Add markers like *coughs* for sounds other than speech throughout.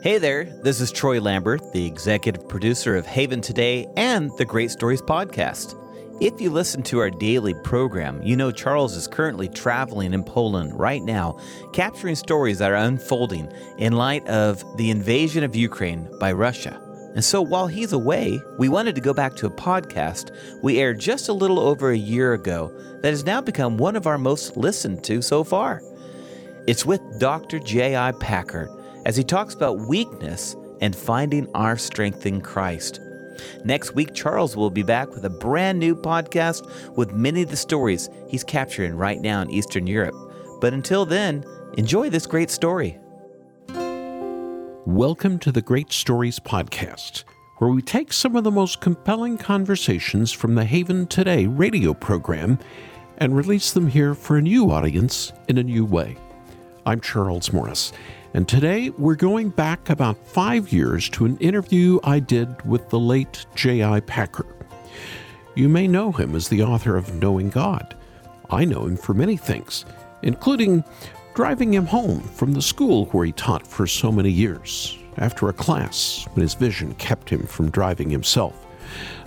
Hey there, this is Troy Lambert, the executive producer of Haven Today and the Great Stories podcast. If you listen to our daily program, you know Charles is currently traveling in Poland right now, capturing stories that are unfolding in light of the invasion of Ukraine by Russia. And so while he's away, we wanted to go back to a podcast we aired just a little over a year ago that has now become one of our most listened to so far. It's with Dr. J.I. Packer as he talks about weakness and finding our strength in Christ. Next week, Charles will be back with a brand new podcast with many of the stories he's capturing right now in Eastern Europe. But until then, enjoy this great story. Welcome to the Great Stories Podcast, where we take some of the most compelling conversations from the Haven Today radio program and release them here for a new audience in a new way. I'm Charles Morris, and today we're going back about five years to an interview I did with the late J.I. Packer. You may know him as the author of Knowing God. I know him for many things, including driving him home from the school where he taught for so many years after a class when his vision kept him from driving himself.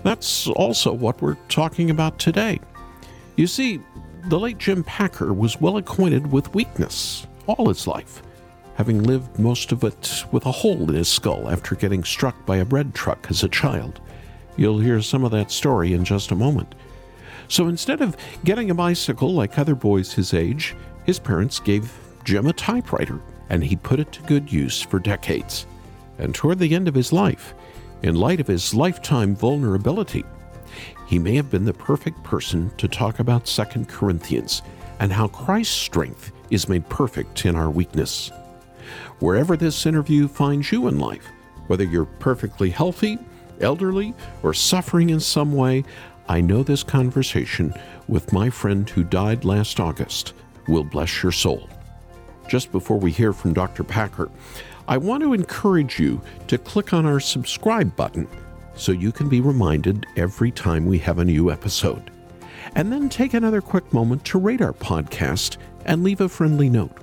That's also what we're talking about today. You see, the late Jim Packer was well acquainted with weakness all his life having lived most of it with a hole in his skull after getting struck by a bread truck as a child. You'll hear some of that story in just a moment. So instead of getting a bicycle like other boys his age, his parents gave Jim a typewriter, and he put it to good use for decades. And toward the end of his life, in light of his lifetime vulnerability, he may have been the perfect person to talk about 2 Corinthians and how Christ's strength is made perfect in our weakness wherever this interview finds you in life, whether you're perfectly healthy, elderly, or suffering in some way, I know this conversation with my friend who died last August will bless your soul. Just before we hear from Dr. Packer, I want to encourage you to click on our subscribe button so you can be reminded every time we have a new episode. And then take another quick moment to rate our podcast and leave a friendly note.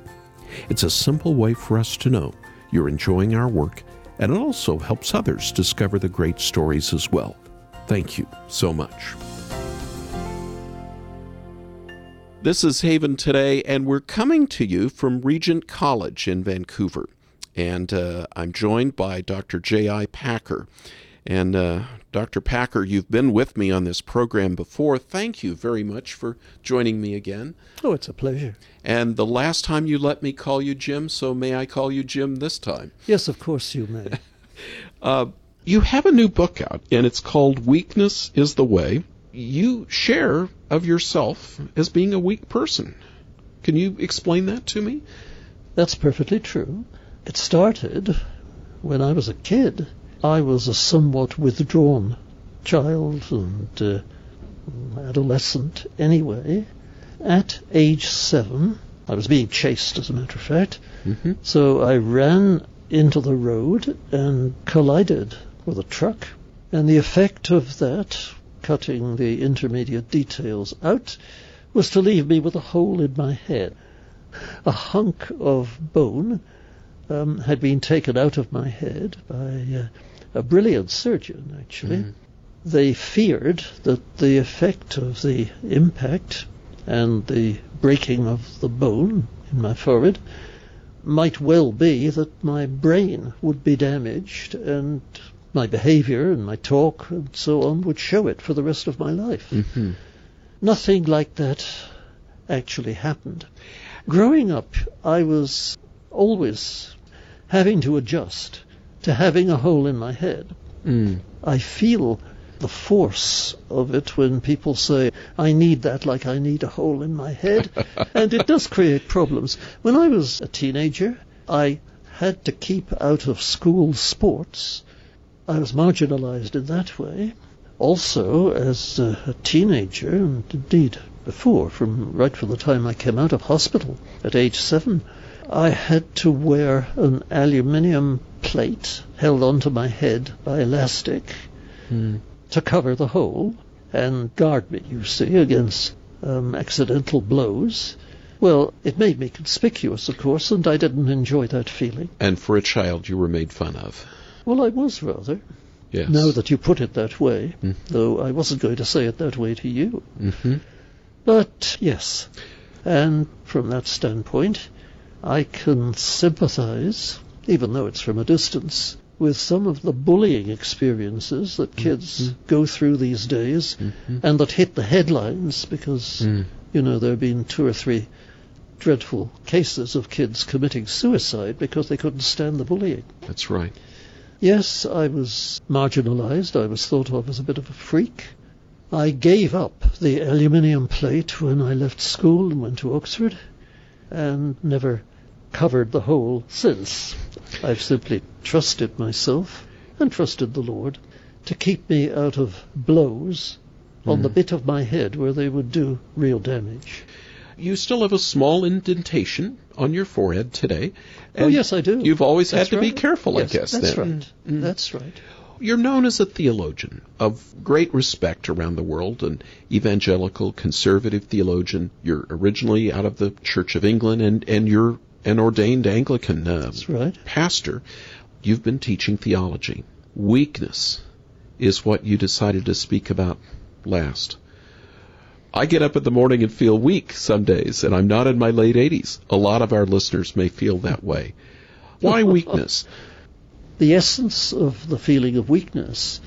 It's a simple way for us to know you're enjoying our work, and it also helps others discover the great stories as well. Thank you so much. This is Haven Today, and we're coming to you from Regent College in Vancouver. And uh, I'm joined by Dr. J.I. Packer. And uh, Dr. Packer, you've been with me on this program before. Thank you very much for joining me again. Oh, it's a pleasure. And the last time you let me call you Jim, so may I call you Jim this time? Yes, of course you may. *laughs* uh, you have a new book out, and it's called Weakness is the Way. You share of yourself as being a weak person. Can you explain that to me? That's perfectly true. It started when I was a kid. I was a somewhat withdrawn child and uh, adolescent anyway. At age seven, I was being chased, as a matter of fact. Mm-hmm. So I ran into the road and collided with a truck. And the effect of that, cutting the intermediate details out, was to leave me with a hole in my head. A hunk of bone um, had been taken out of my head by uh, a brilliant surgeon, actually. Mm. They feared that the effect of the impact and the breaking of the bone in my forehead might well be that my brain would be damaged and my behavior and my talk and so on would show it for the rest of my life. Mm-hmm. Nothing like that actually happened. Growing up, I was always having to adjust to having a hole in my head. Mm. I feel the force of it when people say, I need that like I need a hole in my head. *laughs* and it does create problems. When I was a teenager, I had to keep out of school sports. I was marginalized in that way. Also, as a, a teenager, and indeed before, from right from the time I came out of hospital at age seven, I had to wear an aluminium plate held onto my head by elastic mm. to cover the hole and guard me, you see, against um, accidental blows. Well, it made me conspicuous, of course, and I didn't enjoy that feeling. And for a child, you were made fun of. Well, I was rather. Yes. Now that you put it that way, Mhm. though I wasn't going to say it that way to you. hmm But yes, and from that standpoint, I can sympathize, even though it's from a distance, with some of the bullying experiences that kids go through these days Mhm. and that hit the headlines because, Mm. you know, there have been two or three dreadful cases of kids committing suicide because they couldn't stand the bullying. That's right. Yes, I was marginalized. I was thought of as a bit of a freak. I gave up the aluminium plate when I left school and went to Oxford and never covered the hole since. I've simply trusted myself and trusted the Lord to keep me out of blows on the Mm. bit of my head where they would do real damage. You still have a small indentation on your forehead today. oh, yes, I do. You've always That's had to be careful, Yes, I guess. That's then. right. Mm. That's right. You're known as a theologian of great respect around the world, an evangelical, conservative theologian. You're originally out of the Church of England, and, and you're an ordained Anglican uh, That's right. pastor. You've been teaching theology. Weakness is what you decided to speak about last. I get up in the morning and feel weak some days, and I'm not in my late 80s. A lot of our listeners may feel that way. Why *laughs* weakness? The essence of the feeling of weakness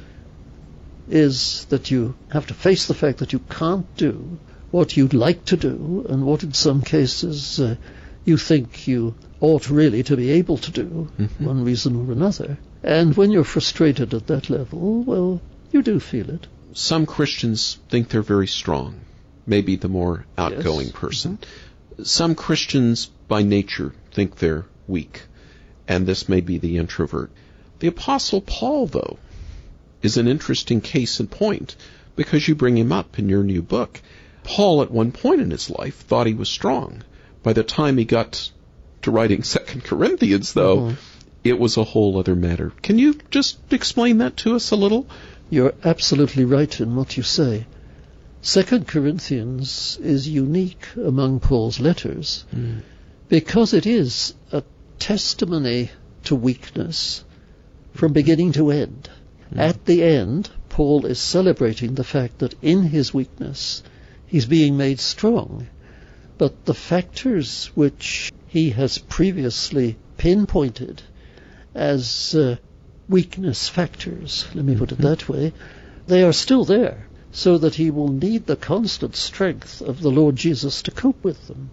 is that you have to face the fact that you can't do what you'd like to do and what in some cases uh, you think you ought really to be able to do, Mhm. one reason or another. And when you're frustrated at that level, well, you do feel it. Some Christians think they're very strong, maybe the more outgoing Yes. person. Some Christians by nature think they're weak, and this may be the introvert. The Apostle Paul, though, is an interesting case in point because you bring him up in your new book. Paul, at one point in his life, thought he was strong. By the time he got to writing *laughs* Second Corinthians, though, Mhm. it was a whole other matter. Can you just explain that to us a little? You're absolutely right in what you say. Second Corinthians is unique among Paul's letters because it is a testimony to weakness from beginning to end. At the end, Paul is celebrating the fact that in his weakness, he's being made strong. But the factors which he has previously pinpointed as uh, weakness factors, let me put it that way, they are still there, so that he will need the constant strength of the Lord Jesus to cope with them.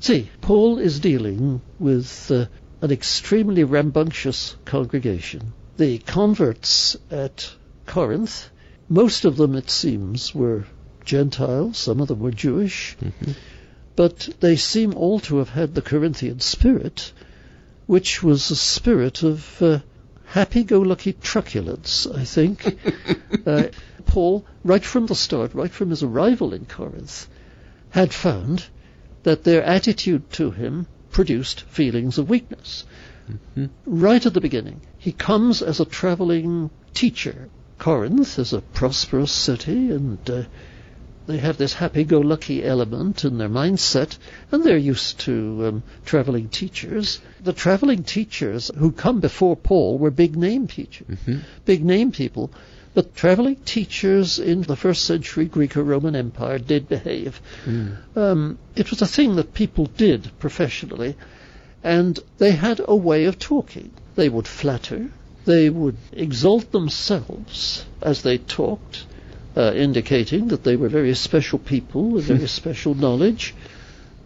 See, Paul is dealing with uh, an extremely rambunctious congregation. The converts at Corinth, most of them, it seems, were Gentiles, some of them were Jewish, but they seem all to have had the Corinthian spirit, which was a spirit of uh, happy-go-lucky truculence, I think. *laughs* uh, Paul, right from the start, right from his arrival in Corinth, had found that their attitude to him produced feelings of weakness. Right at the beginning, he comes as a traveling teacher. Corinth is a prosperous city, and uh, they have this happy-go-lucky element in their mindset, and they're used to um, traveling teachers. The traveling teachers who come before Paul were big-name teachers, big name people. But traveling teachers in the first century Greco-Roman Empire did behave. Um, it was a thing that people did professionally, and they had a way of talking. They would flatter, they would exalt themselves as they talked, uh, indicating that they were very special people with very *laughs* special knowledge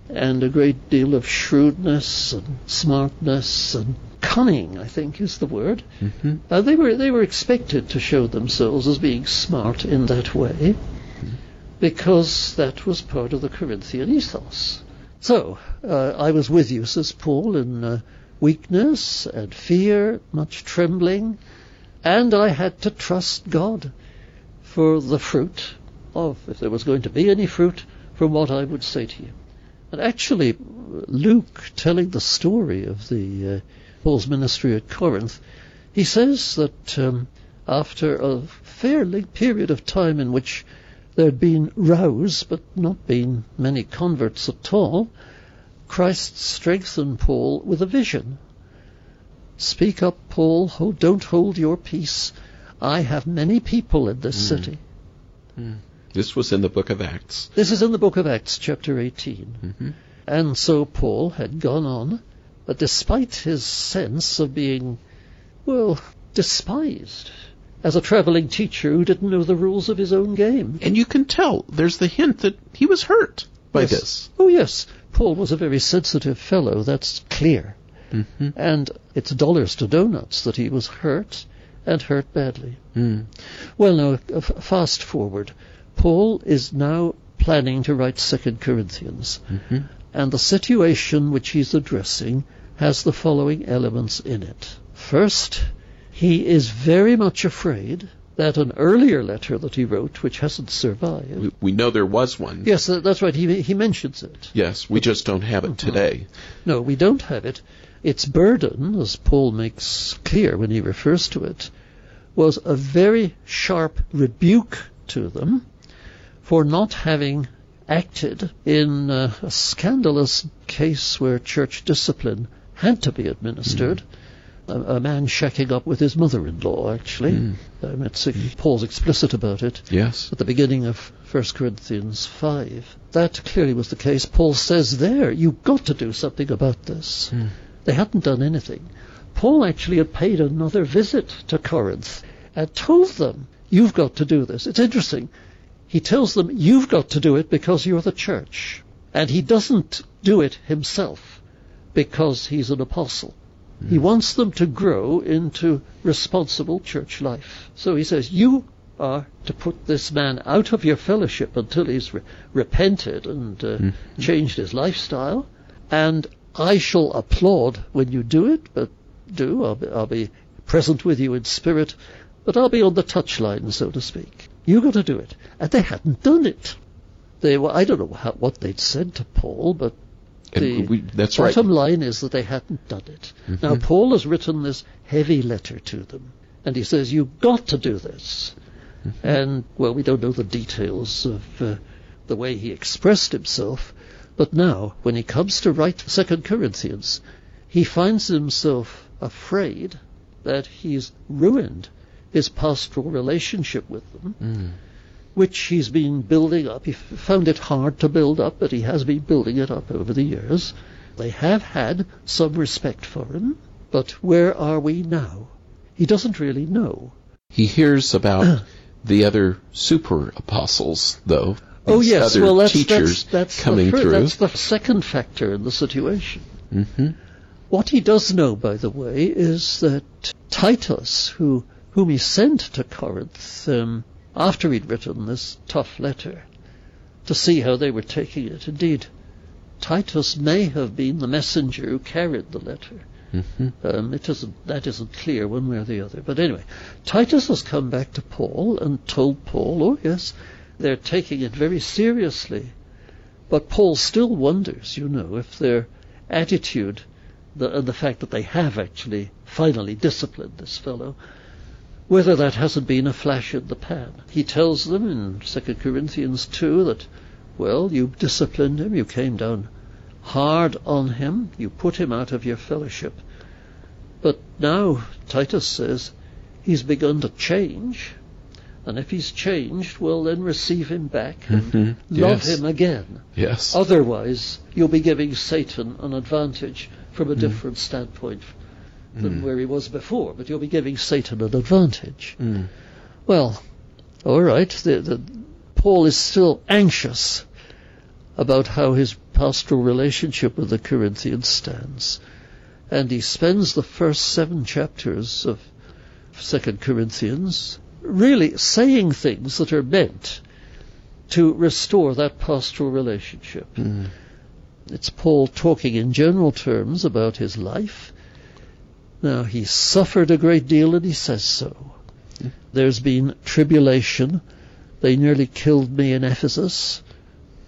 and a great deal of shrewdness and smartness and cunning, I think is the word. Mm-hmm. Uh, they were they were expected to show themselves as being smart in that way, because that was part of the Corinthian ethos. So uh, I was with you, says Paul, in uh, weakness and fear, much trembling, and I had to trust God for the fruit of, if there was going to be any fruit, from what I would say to you. And actually, Luke, telling the story of the uh, Paul's ministry at Corinth, he says that um, after a fairly period of time in which there had been rows but not been many converts at all, Christ strengthened Paul with a vision. Speak up, Paul. Oh, don't hold your peace. I have many people in this Mm. city. This was in the book of Acts. This is in the book of Acts, chapter 18. Mhm. And so Paul had gone on, but despite his sense of being, well, despised as a traveling teacher who didn't know the rules of his own game. And you can tell there's the hint that he was hurt by Yes. this. Oh, yes. Paul was a very sensitive fellow, that's clear. Mhm. And it's dollars to donuts that he was hurt, and hurt badly. Mm. Well, now, f- fast forward. Paul is now planning to write Second Corinthians, Mhm. and the situation which he's addressing has the following elements in it. First, he is very much afraid that an earlier letter that he wrote, which hasn't survived, We, we know there was one. yes, that's right, he, he mentions it. Yes, we just don't have it uh-huh. today. No, we don't have it. Its burden, as Paul makes clear when he refers to it, was a very sharp rebuke to them for not having acted in a scandalous case where church discipline had to be administered. A, a man shacking up with his mother-in-law, actually. Mm. Um, it's, Paul's explicit about it Yes. at the beginning of 1 Corinthians 5. That clearly was the case. Paul says there, you've got to do something about this. Mm. They hadn't done anything. Paul actually had paid another visit to Corinth and told them, you've got to do this. It's interesting. He tells them, you've got to do it because you're the church. And he doesn't do it himself because he's an apostle. He wants them to grow into responsible church life. So he says, you are to put this man out of your fellowship until he's re- repented and uh, changed his lifestyle. And I shall applaud when you do it, but do. I'll be, I'll be present with you in spirit, but I'll be on the touchline, so to speak. You've got to do it. And they hadn't done it. They were, I don't know how, what they'd said to Paul, but the we, that's right. bottom line is that they hadn't done it. Now, Paul has written this heavy letter to them, and he says, You've got to do this. And, well, we don't know the details of uh, the way he expressed himself, but now, when he comes to write Second Corinthians, he finds himself afraid that he's ruined his pastoral relationship with them Mm. Which he's been building up. He found it hard to build up, but he has been building it up over the years. They have had some respect for him, but where are we now? He doesn't really know. He hears about *clears throat* the other super apostles, though. oh yes, well that's teachers that's, that's coming the, through. That's the second factor in the situation. hmm What he does know, by the way, is that Titus, who whom he sent to Corinth um, after he'd written this tough letter, to see how they were taking it. Indeed, Titus may have been the messenger who carried the letter. hmm Um, it isn't, that isn't clear one way or the other. But anyway, Titus has come back to Paul and told Paul, oh yes, they're taking it very seriously. But Paul still wonders, you know, if their attitude the, and the fact that they have actually finally disciplined this fellow, whether that hasn't been a flash in the pan. He tells them in 2 Corinthians 2 that, well, you disciplined him, you came down hard on him, you put him out of your fellowship. But now, Titus says, he's begun to change. And if he's changed, well, then receive him back and Mhm. love Yes. him again. Yes. Otherwise, you'll be giving Satan an advantage from a different standpoint than Mm. where he was before, but you'll be giving Satan an advantage. Mm. Well, all right. The, the, Paul is still anxious about how his pastoral relationship with the Corinthians stands. And he spends the first seven chapters of Second Corinthians really saying things that are meant to restore that pastoral relationship. Mm. It's Paul talking in general terms about his life. Now, he suffered a great deal and he says so. There's been tribulation. They nearly killed me in Ephesus.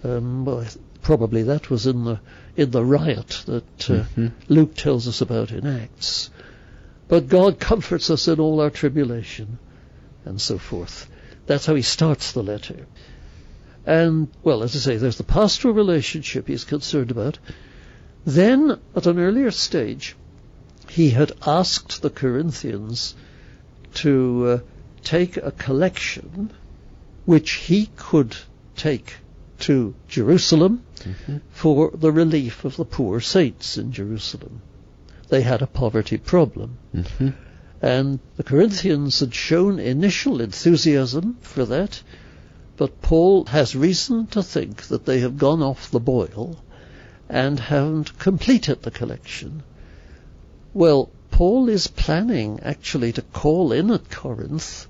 Um, well, probably that was in the in the riot that uh, Mhm. Luke tells us about in Acts. But God comforts us in all our tribulation, and so forth. That's how he starts the letter. And, well, as I say, there's the pastoral relationship he's concerned about. Then, at an earlier stage, he had asked the Corinthians to uh, take a collection which he could take to Jerusalem for the relief of the poor saints in Jerusalem. They had a poverty problem. And the Corinthians had shown initial enthusiasm for that, but Paul has reason to think that they have gone off the boil and haven't completed the collection. Well, Paul is planning actually to call in at Corinth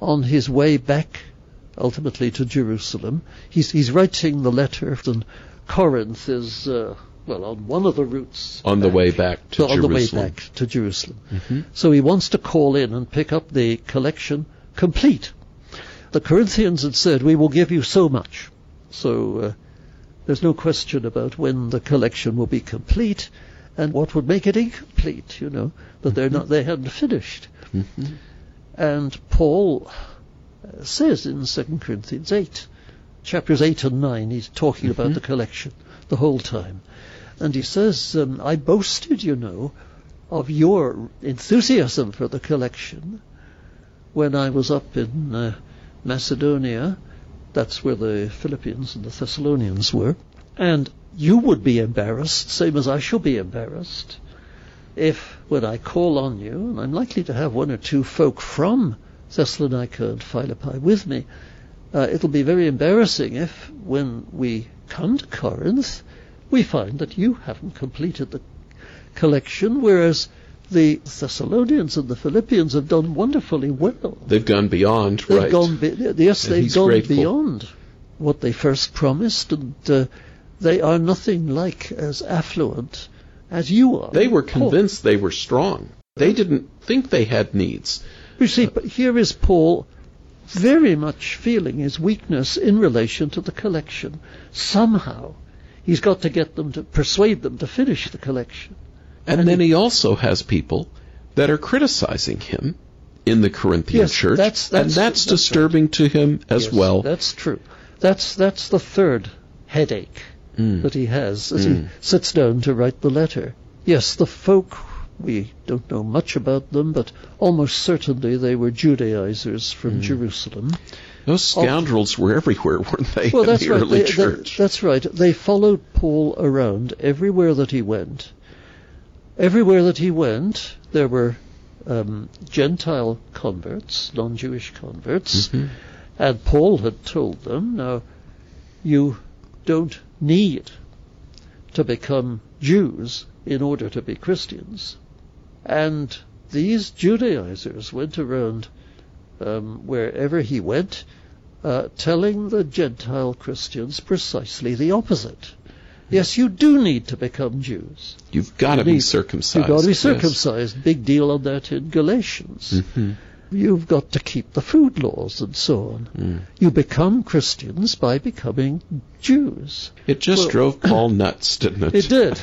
on his way back ultimately to Jerusalem. He's, he's writing the letter, and Corinth is, uh, well, on one of the routes. On the way back to on the way Jerusalem. back to Jerusalem. So he wants to call in and pick up the collection complete. The Corinthians had said, we will give you so much. So uh, there's no question about when the collection will be complete and what would make it incomplete, you know, that they're not, they hadn't finished. And Paul uh, says in 2 Corinthians 8, chapters 8 and 9, he's talking about the collection the whole time. And he says, um, I boasted, you know, of your enthusiasm for the collection when I was up in uh, Macedonia. That's where the Philippians and the Thessalonians were. And you would be embarrassed, same as I shall be embarrassed, if when I call on you, and I'm likely to have one or two folk from Thessalonica and Philippi with me, uh, it'll be very embarrassing if, when we come to Corinth, we find that you haven't completed the collection, whereas the Thessalonians and the Philippians have done wonderfully well. They've gone beyond, They've right? gone, be- yes, And they've gone grateful. beyond what they first promised, and uh, they are nothing like as affluent as you are. They were Paul- convinced they were strong. They didn't think they had needs. You see, but here is Paul very much feeling his weakness in relation to the collection. Somehow, he's got to get them to persuade them to finish the collection. And, then he also has people that are criticizing him in the Corinthian Yes, church, that's- and that's- that's, that's disturbing to him as Yes, well. That's true. That's that's the third headache Mm. that he has as he Mm. sits down to write the letter. Yes, the folk we don't know much about them, but almost certainly they were Judaizers from Mm. Jerusalem. Those scoundrels were everywhere, *laughs* weren't they, Well, in that's the right. early They- they- church? that's right. They followed Paul around everywhere that he went. Everywhere that he went, there were um, Gentile converts, non-Jewish converts, Mhm. and Paul had told them, "Now, you don't need to become Jews in order to be Christians." And these Judaizers went around um, wherever he went, uh, telling the Gentile Christians precisely the opposite. Yes, you do need to become Jews. You've got to be circumcised. You've got to be yes. circumcised. Big deal on that in Galatians. Mhm. You've got to keep the food laws and so on. Mm. You become Christians by becoming Jews. It just Well- drove *coughs* Paul nuts, didn't it? It did.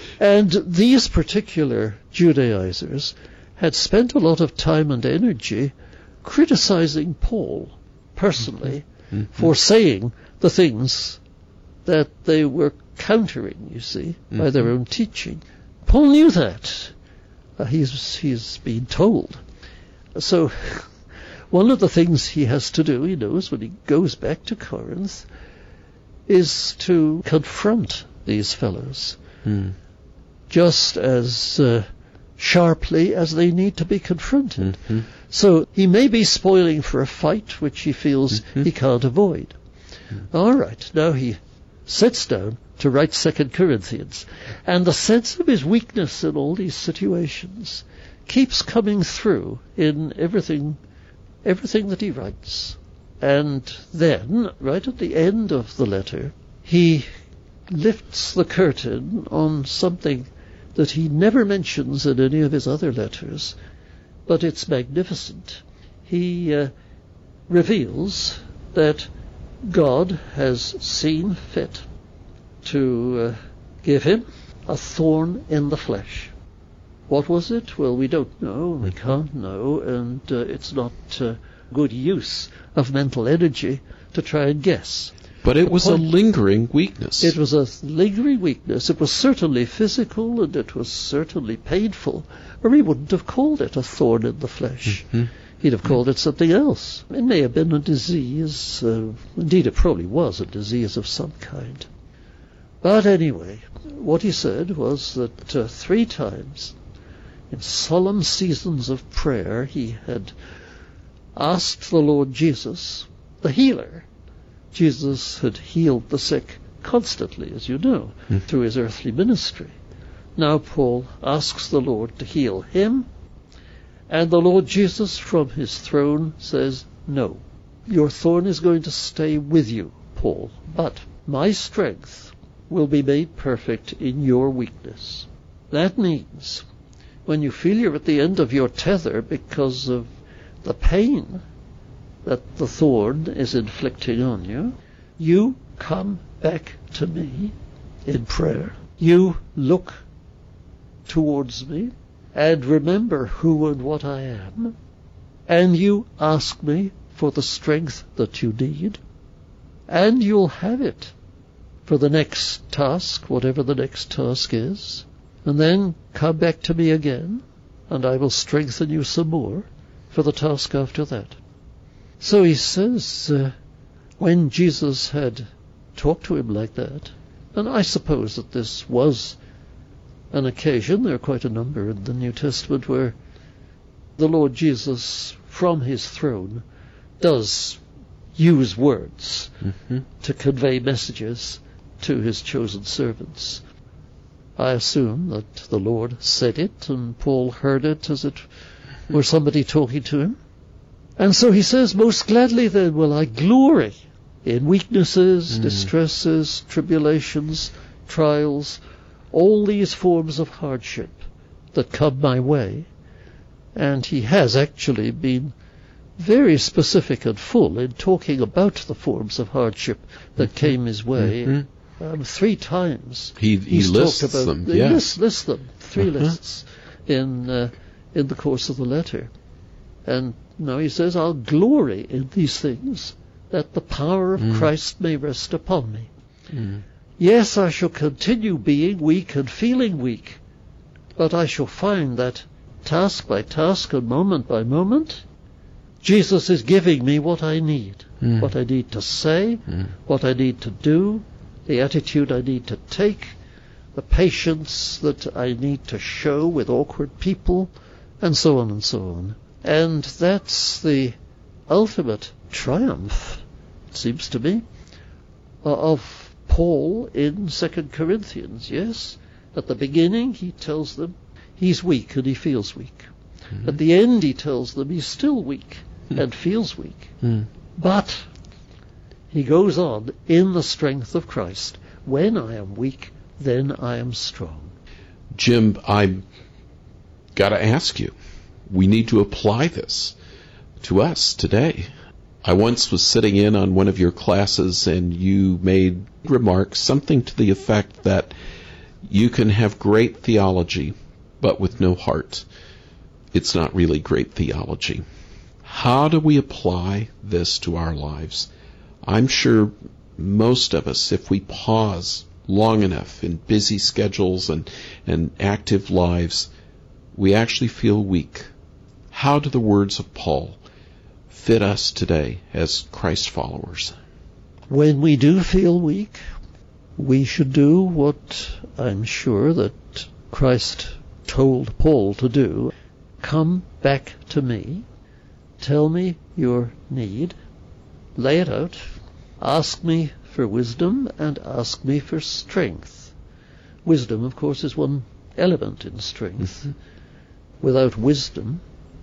*laughs* and these particular Judaizers had spent a lot of time and energy criticizing Paul personally Mhm. for saying the things that they were countering, you see, by their Mhm. own teaching. Paul knew that. Uh, he's, he's been told. So, one of the things he has to do, he knows, when he goes back to Corinth, is to confront these fellows Mm. just as uh, sharply as they need to be confronted. Mhm. So he may be spoiling for a fight which he feels Mhm. he can't avoid. All right, now he sits down to write Second Corinthians, and the sense of his weakness in all these situations keeps coming through in everything, everything that he writes. And then, right at the end of the letter, he lifts the curtain on something that he never mentions in any of his other letters, but it's magnificent. He uh, reveals that God has seen fit to uh, give him a thorn in the flesh. What was it? Well, we don't know, we can't know, and uh, it's not uh, good use of mental energy to try and guess. But it was a lingering weakness. It was a lingering weakness. It was certainly physical and it was certainly painful, or he wouldn't have called it a thorn in the flesh. He'd have called it something else. It may have been a disease. Uh, indeed, it probably was a disease of some kind. But anyway, what he said was that uh, three times in solemn seasons of prayer he had asked the Lord Jesus, the healer. Jesus had healed the sick constantly, as you know, hmm. through his earthly ministry. Now Paul asks the Lord to heal him, and the Lord Jesus from his throne says, No, your thorn is going to stay with you, Paul, but my strength will be made perfect in your weakness. That means when you feel you're at the end of your tether because of the pain that the thorn is inflicting on you, you come back to me in prayer. You look towards me and remember who and what I am, and you ask me for the strength that you need, and you'll have it for the next task, whatever the next task is, and then come back to me again, and I will strengthen you some more for the task after that. So he says, uh, when Jesus had talked to him like that, and I suppose that this was an occasion, there are quite a number in the New Testament where the Lord Jesus, from his throne, does use words Mhm. to convey messages to his chosen servants. I assume that the Lord said it and Paul heard it as it were somebody talking to him. And so he says, Most gladly then will I glory in weaknesses, Mm. distresses, tribulations, trials, all these forms of hardship that come my way. And he has actually been very specific and full in talking about the forms of hardship that came his way. Mhm. Um, three times He, he lists about them. he Yes. lists, lists them three Uh-huh. lists in uh, in the course of the letter, and now he says, "I'll glory in these things, that the power of Mm. Christ may rest upon me." Mm. Yes, I shall continue being weak and feeling weak, but I shall find that task by task and moment by moment, Jesus is giving me what I need, Mm. what I need to say, Mm. what I need to do, the attitude I need to take, the patience that I need to show with awkward people, and so on and so on. And that's the ultimate triumph, it seems to me, of Paul in Second Corinthians, yes? At the beginning he tells them he's weak and he feels weak. At the end he tells them he's still weak and feels weak. Mm. But he goes on, in the strength of Christ, when I am weak, then I am strong. Jim, I got to ask you. We need to apply this to us today. I once was sitting in on one of your classes and you made remarks, something to the effect that you can have great theology, but with no heart. It's not really great theology. How do we apply this to our lives? I'm sure most of us, if we pause long enough in busy schedules and, and active lives, we actually feel weak. How do the words of Paul fit us today as Christ followers? When we do feel weak, we should do what I'm sure that Christ told Paul to do. Come back to me, tell me your need, lay it out, ask me for wisdom, and ask me for strength. Wisdom, of course, is one element in strength. Mm-hmm. Without wisdom,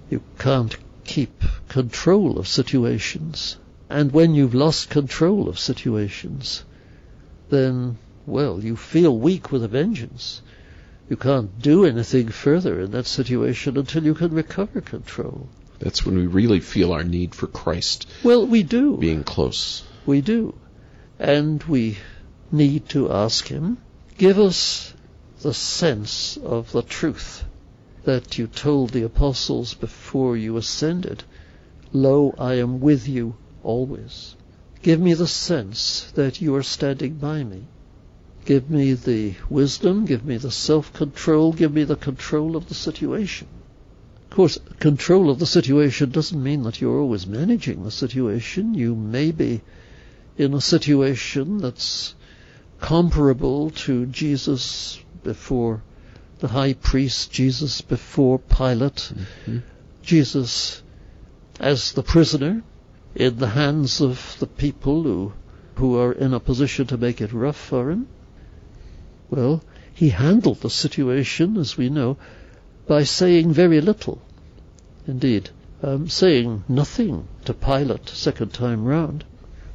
you can't keep control of situations. And when you've lost control of situations, then, well, you feel weak with a vengeance. You can't do anything further in that situation until you can recover control. That's when we really feel our need for Christ Well, we do. being close. We do. And we need to ask Him, give us the sense of the truth that you told the apostles before you ascended. Lo, I am with you always. Give me the sense that you are standing by me. Give me the wisdom, give me the self-control, give me the control of the situation. Of course, control of the situation doesn't mean that you're always managing the situation. You may be in a situation that's comparable to Jesus before the high priest, Jesus before Pilate, mm-hmm. Jesus as the prisoner in the hands of the people who, who are in a position to make it rough for him. Well, he handled the situation, as we know, by saying very little. Indeed, um, saying nothing to Pilate second time round.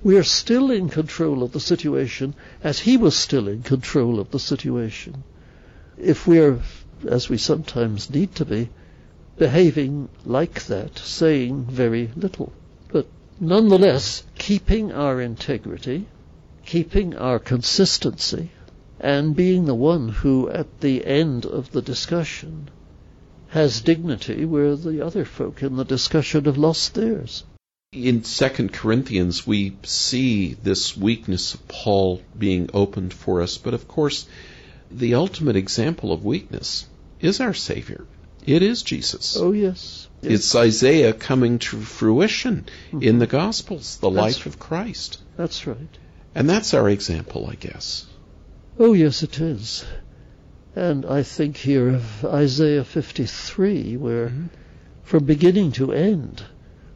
We are still in control of the situation as he was still in control of the situation. If we are, as we sometimes need to be, behaving like that, saying very little, but nonetheless keeping our integrity, keeping our consistency, and being the one who, at the end of the discussion, has dignity where the other folk in the discussion have lost theirs. In 2 Corinthians, we see this weakness of Paul being opened for us, but of course, the ultimate example of weakness is our Savior. It is Jesus. Oh, yes. yes. It's Isaiah coming to fruition mm-hmm. in the Gospels, the that's life of Christ. That's right. And that's our example, I guess. Oh, yes, it is. And I think here of Isaiah 53, where mm-hmm. from beginning to end,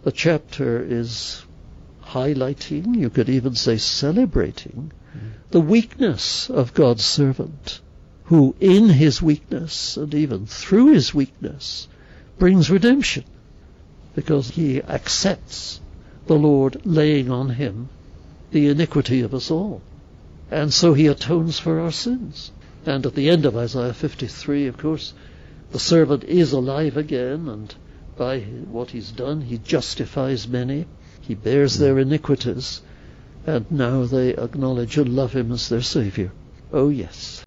the chapter is highlighting, you could even say celebrating, mm-hmm. the weakness of God's servant, who in his weakness and even through his weakness brings redemption, because he accepts the Lord laying on him the iniquity of us all. And so he atones for our sins. And at the end of Isaiah 53, of course, the servant is alive again, and by what he's done, he justifies many. He bears their iniquities, and now they acknowledge and love him as their Savior. Oh, yes.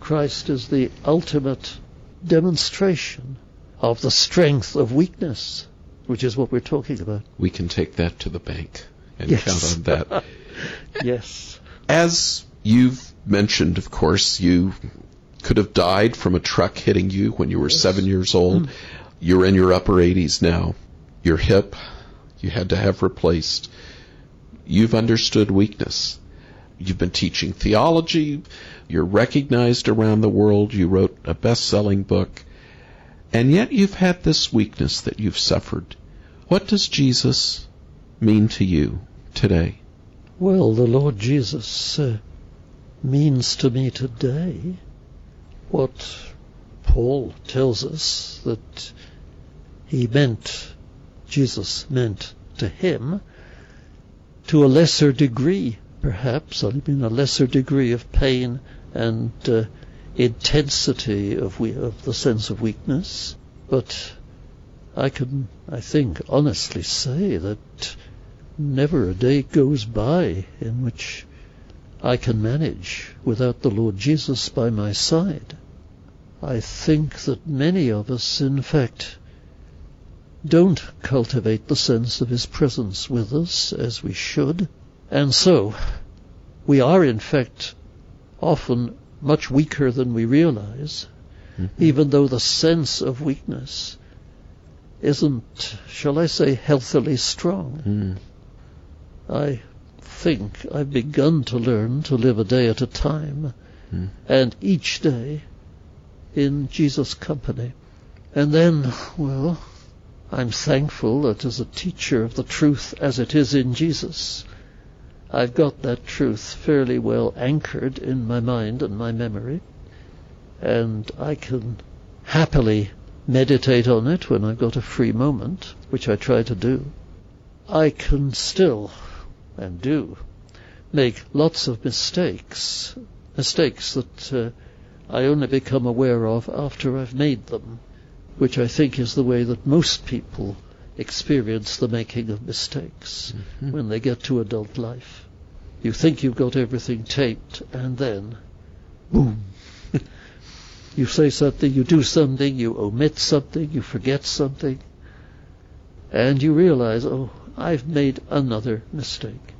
Christ is the ultimate demonstration of the strength of weakness, which is what we're talking about. We can take that to the bank and yes. count on that. *laughs* yes. As you've mentioned, of course, you could have died from a truck hitting you when you were yes. seven years old. Mm. You're in your upper 80s now. Your hip, you had to have replaced. You've understood weakness. You've been teaching theology. You're recognized around the world. You wrote a best selling book. And yet you've had this weakness that you've suffered. What does Jesus mean to you today? Well, the Lord Jesus uh, means to me today what Paul tells us that he meant, Jesus meant to him, to a lesser degree, perhaps, I mean a lesser degree of pain and uh, intensity of, we, of the sense of weakness. But I can, I think, honestly say that never a day goes by in which I can manage without the Lord Jesus by my side. I think that many of us, in fact, don't cultivate the sense of His presence with us as we should, and so we are, in fact, often much weaker than we realize, mm-hmm. even though the sense of weakness isn't, shall I say, healthily strong. Mm. I think I've begun to learn to live a day at a time, mm. and each day in Jesus' company. And then, well, I'm thankful that as a teacher of the truth as it is in Jesus, I've got that truth fairly well anchored in my mind and my memory, and I can happily meditate on it when I've got a free moment, which I try to do. I can still and do make lots of mistakes, mistakes that uh, I only become aware of after I've made them, which I think is the way that most people experience the making of mistakes mm-hmm. when they get to adult life. You think you've got everything taped, and then, boom. *laughs* you say something, you do something, you omit something, you forget something, and you realize, oh, I've made another mistake.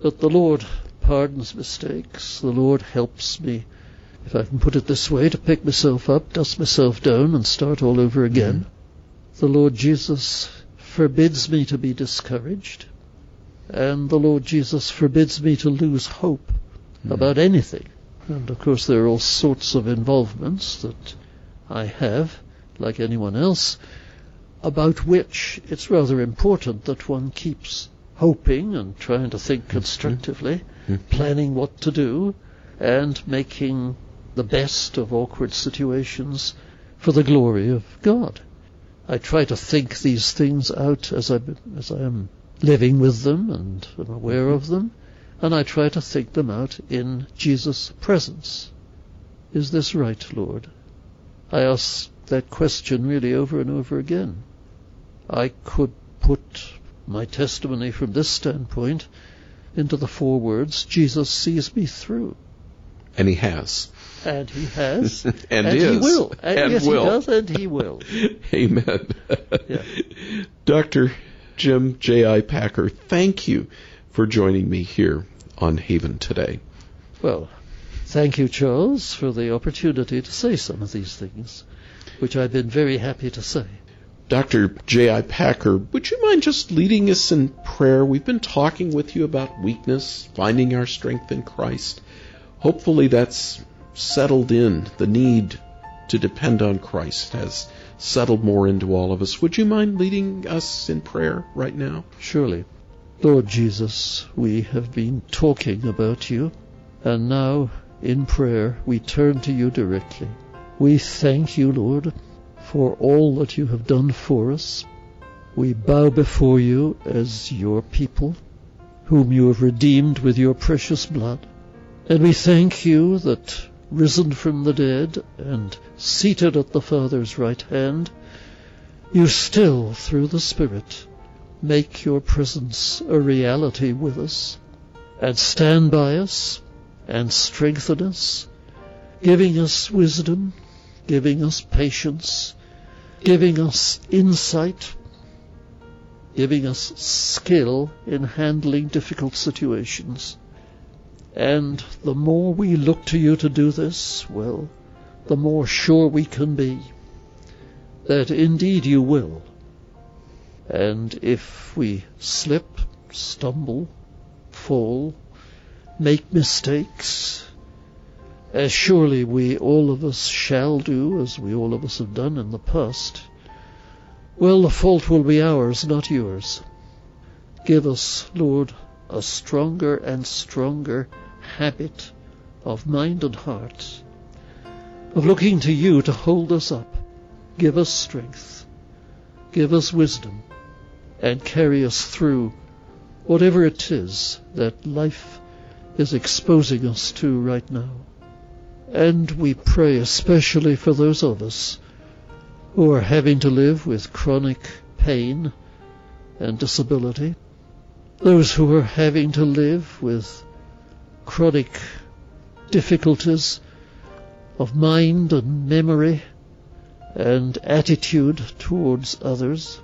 But the Lord pardons mistakes. The Lord helps me, if I can put it this way, to pick myself up, dust myself down, and start all over again. Mm. The Lord Jesus forbids me to be discouraged, and the Lord Jesus forbids me to lose hope mm. about anything. And of course, there are all sorts of involvements that I have, like anyone else, about which it's rather important that one keeps hoping and trying to think mm-hmm. constructively, mm-hmm. planning what to do, and making the best of awkward situations for the glory of God. I try to think these things out as I, as I am living with them and am aware of them, and I try to think them out in Jesus' presence. Is this right, Lord? I ask that question really over and over again. I could put my testimony from this standpoint into the four words, Jesus sees me through. And he has. And he has. *laughs* and, and is. Uh, he will. And, and yes, will. he does, and he will. *laughs* Amen. yeah. *laughs* Dr. Jim J.I. Packer, thank you for joining me here on Haven today. Well, thank you, Charles, for the opportunity to say some of these things, which I've been very happy to say. Dr. J.I. Packer, would you mind just leading us in prayer? We've been talking with you about weakness, finding our strength in Christ. Hopefully that's settled in. The need to depend on Christ has settled more into all of us. Would you mind leading us in prayer right now? Surely. Lord Jesus, we have been talking about you, and now in prayer we turn to you directly. We thank you, Lord, for all that you have done for us. We bow before you as your people, whom you have redeemed with your precious blood. And we thank you that, risen from the dead and seated at the Father's right hand, you still, through the Spirit, make your presence a reality with us, and stand by us, and strengthen us, giving us wisdom, giving us patience, giving us insight, giving us skill in handling difficult situations. And the more we look to you to do this, well, the more sure we can be that indeed you will. And if we slip, stumble, fall, make mistakes, as surely we all of us shall do, as we all of us have done in the past, well, the fault will be ours, not yours. Give us, Lord, a stronger and stronger habit of mind and heart, of looking to you to hold us up. Give us strength. Give us wisdom and carry us through whatever it is that life is exposing us to right now. And we pray especially for those of us who are having to live with chronic pain and disability, those who are having to live with chronic difficulties of mind and memory and attitude towards others.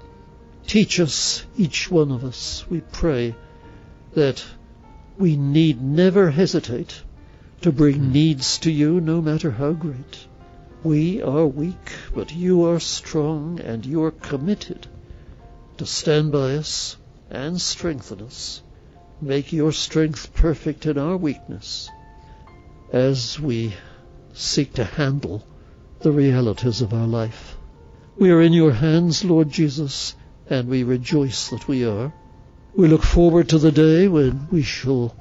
Teach us, each one of us, we pray, that we need never hesitate to bring hmm. needs to you no matter how great. We are weak, but you are strong, and you are committed to stand by us and strengthen us. Make your strength perfect in our weakness as we seek to handle the realities of our life. We are in your hands, Lord Jesus, and we rejoice that we are. We look forward to the day when we shall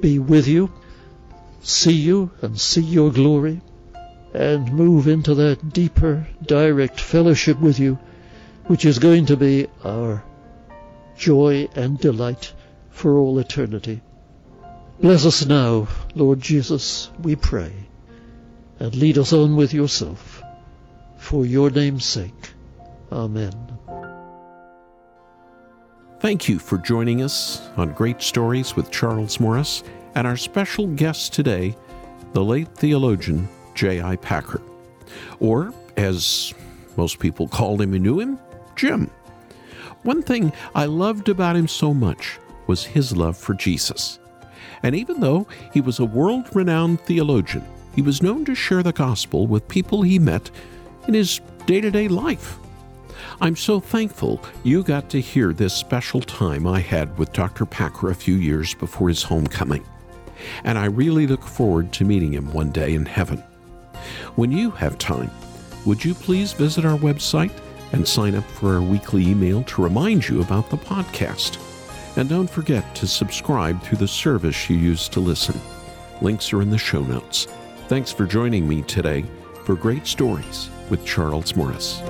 be with you see you and see your glory and move into that deeper, direct fellowship with you, which is going to be our joy and delight for all eternity. Bless us now, Lord Jesus, we pray, and lead us on with yourself. For your name's sake. Amen. Thank you for joining us on Great Stories with Charles Morris and our special guest today, the late theologian J.I. Packer, or as most people called him and knew him, Jim. One thing I loved about him so much was his love for Jesus. And even though he was a world renowned theologian, he was known to share the gospel with people he met in his day to day life. I'm so thankful you got to hear this special time I had with Dr. Packer a few years before his homecoming. And I really look forward to meeting him one day in heaven. When you have time, would you please visit our website and sign up for our weekly email to remind you about the podcast? And don't forget to subscribe through the service you use to listen. Links are in the show notes. Thanks for joining me today for Great Stories with Charles Morris.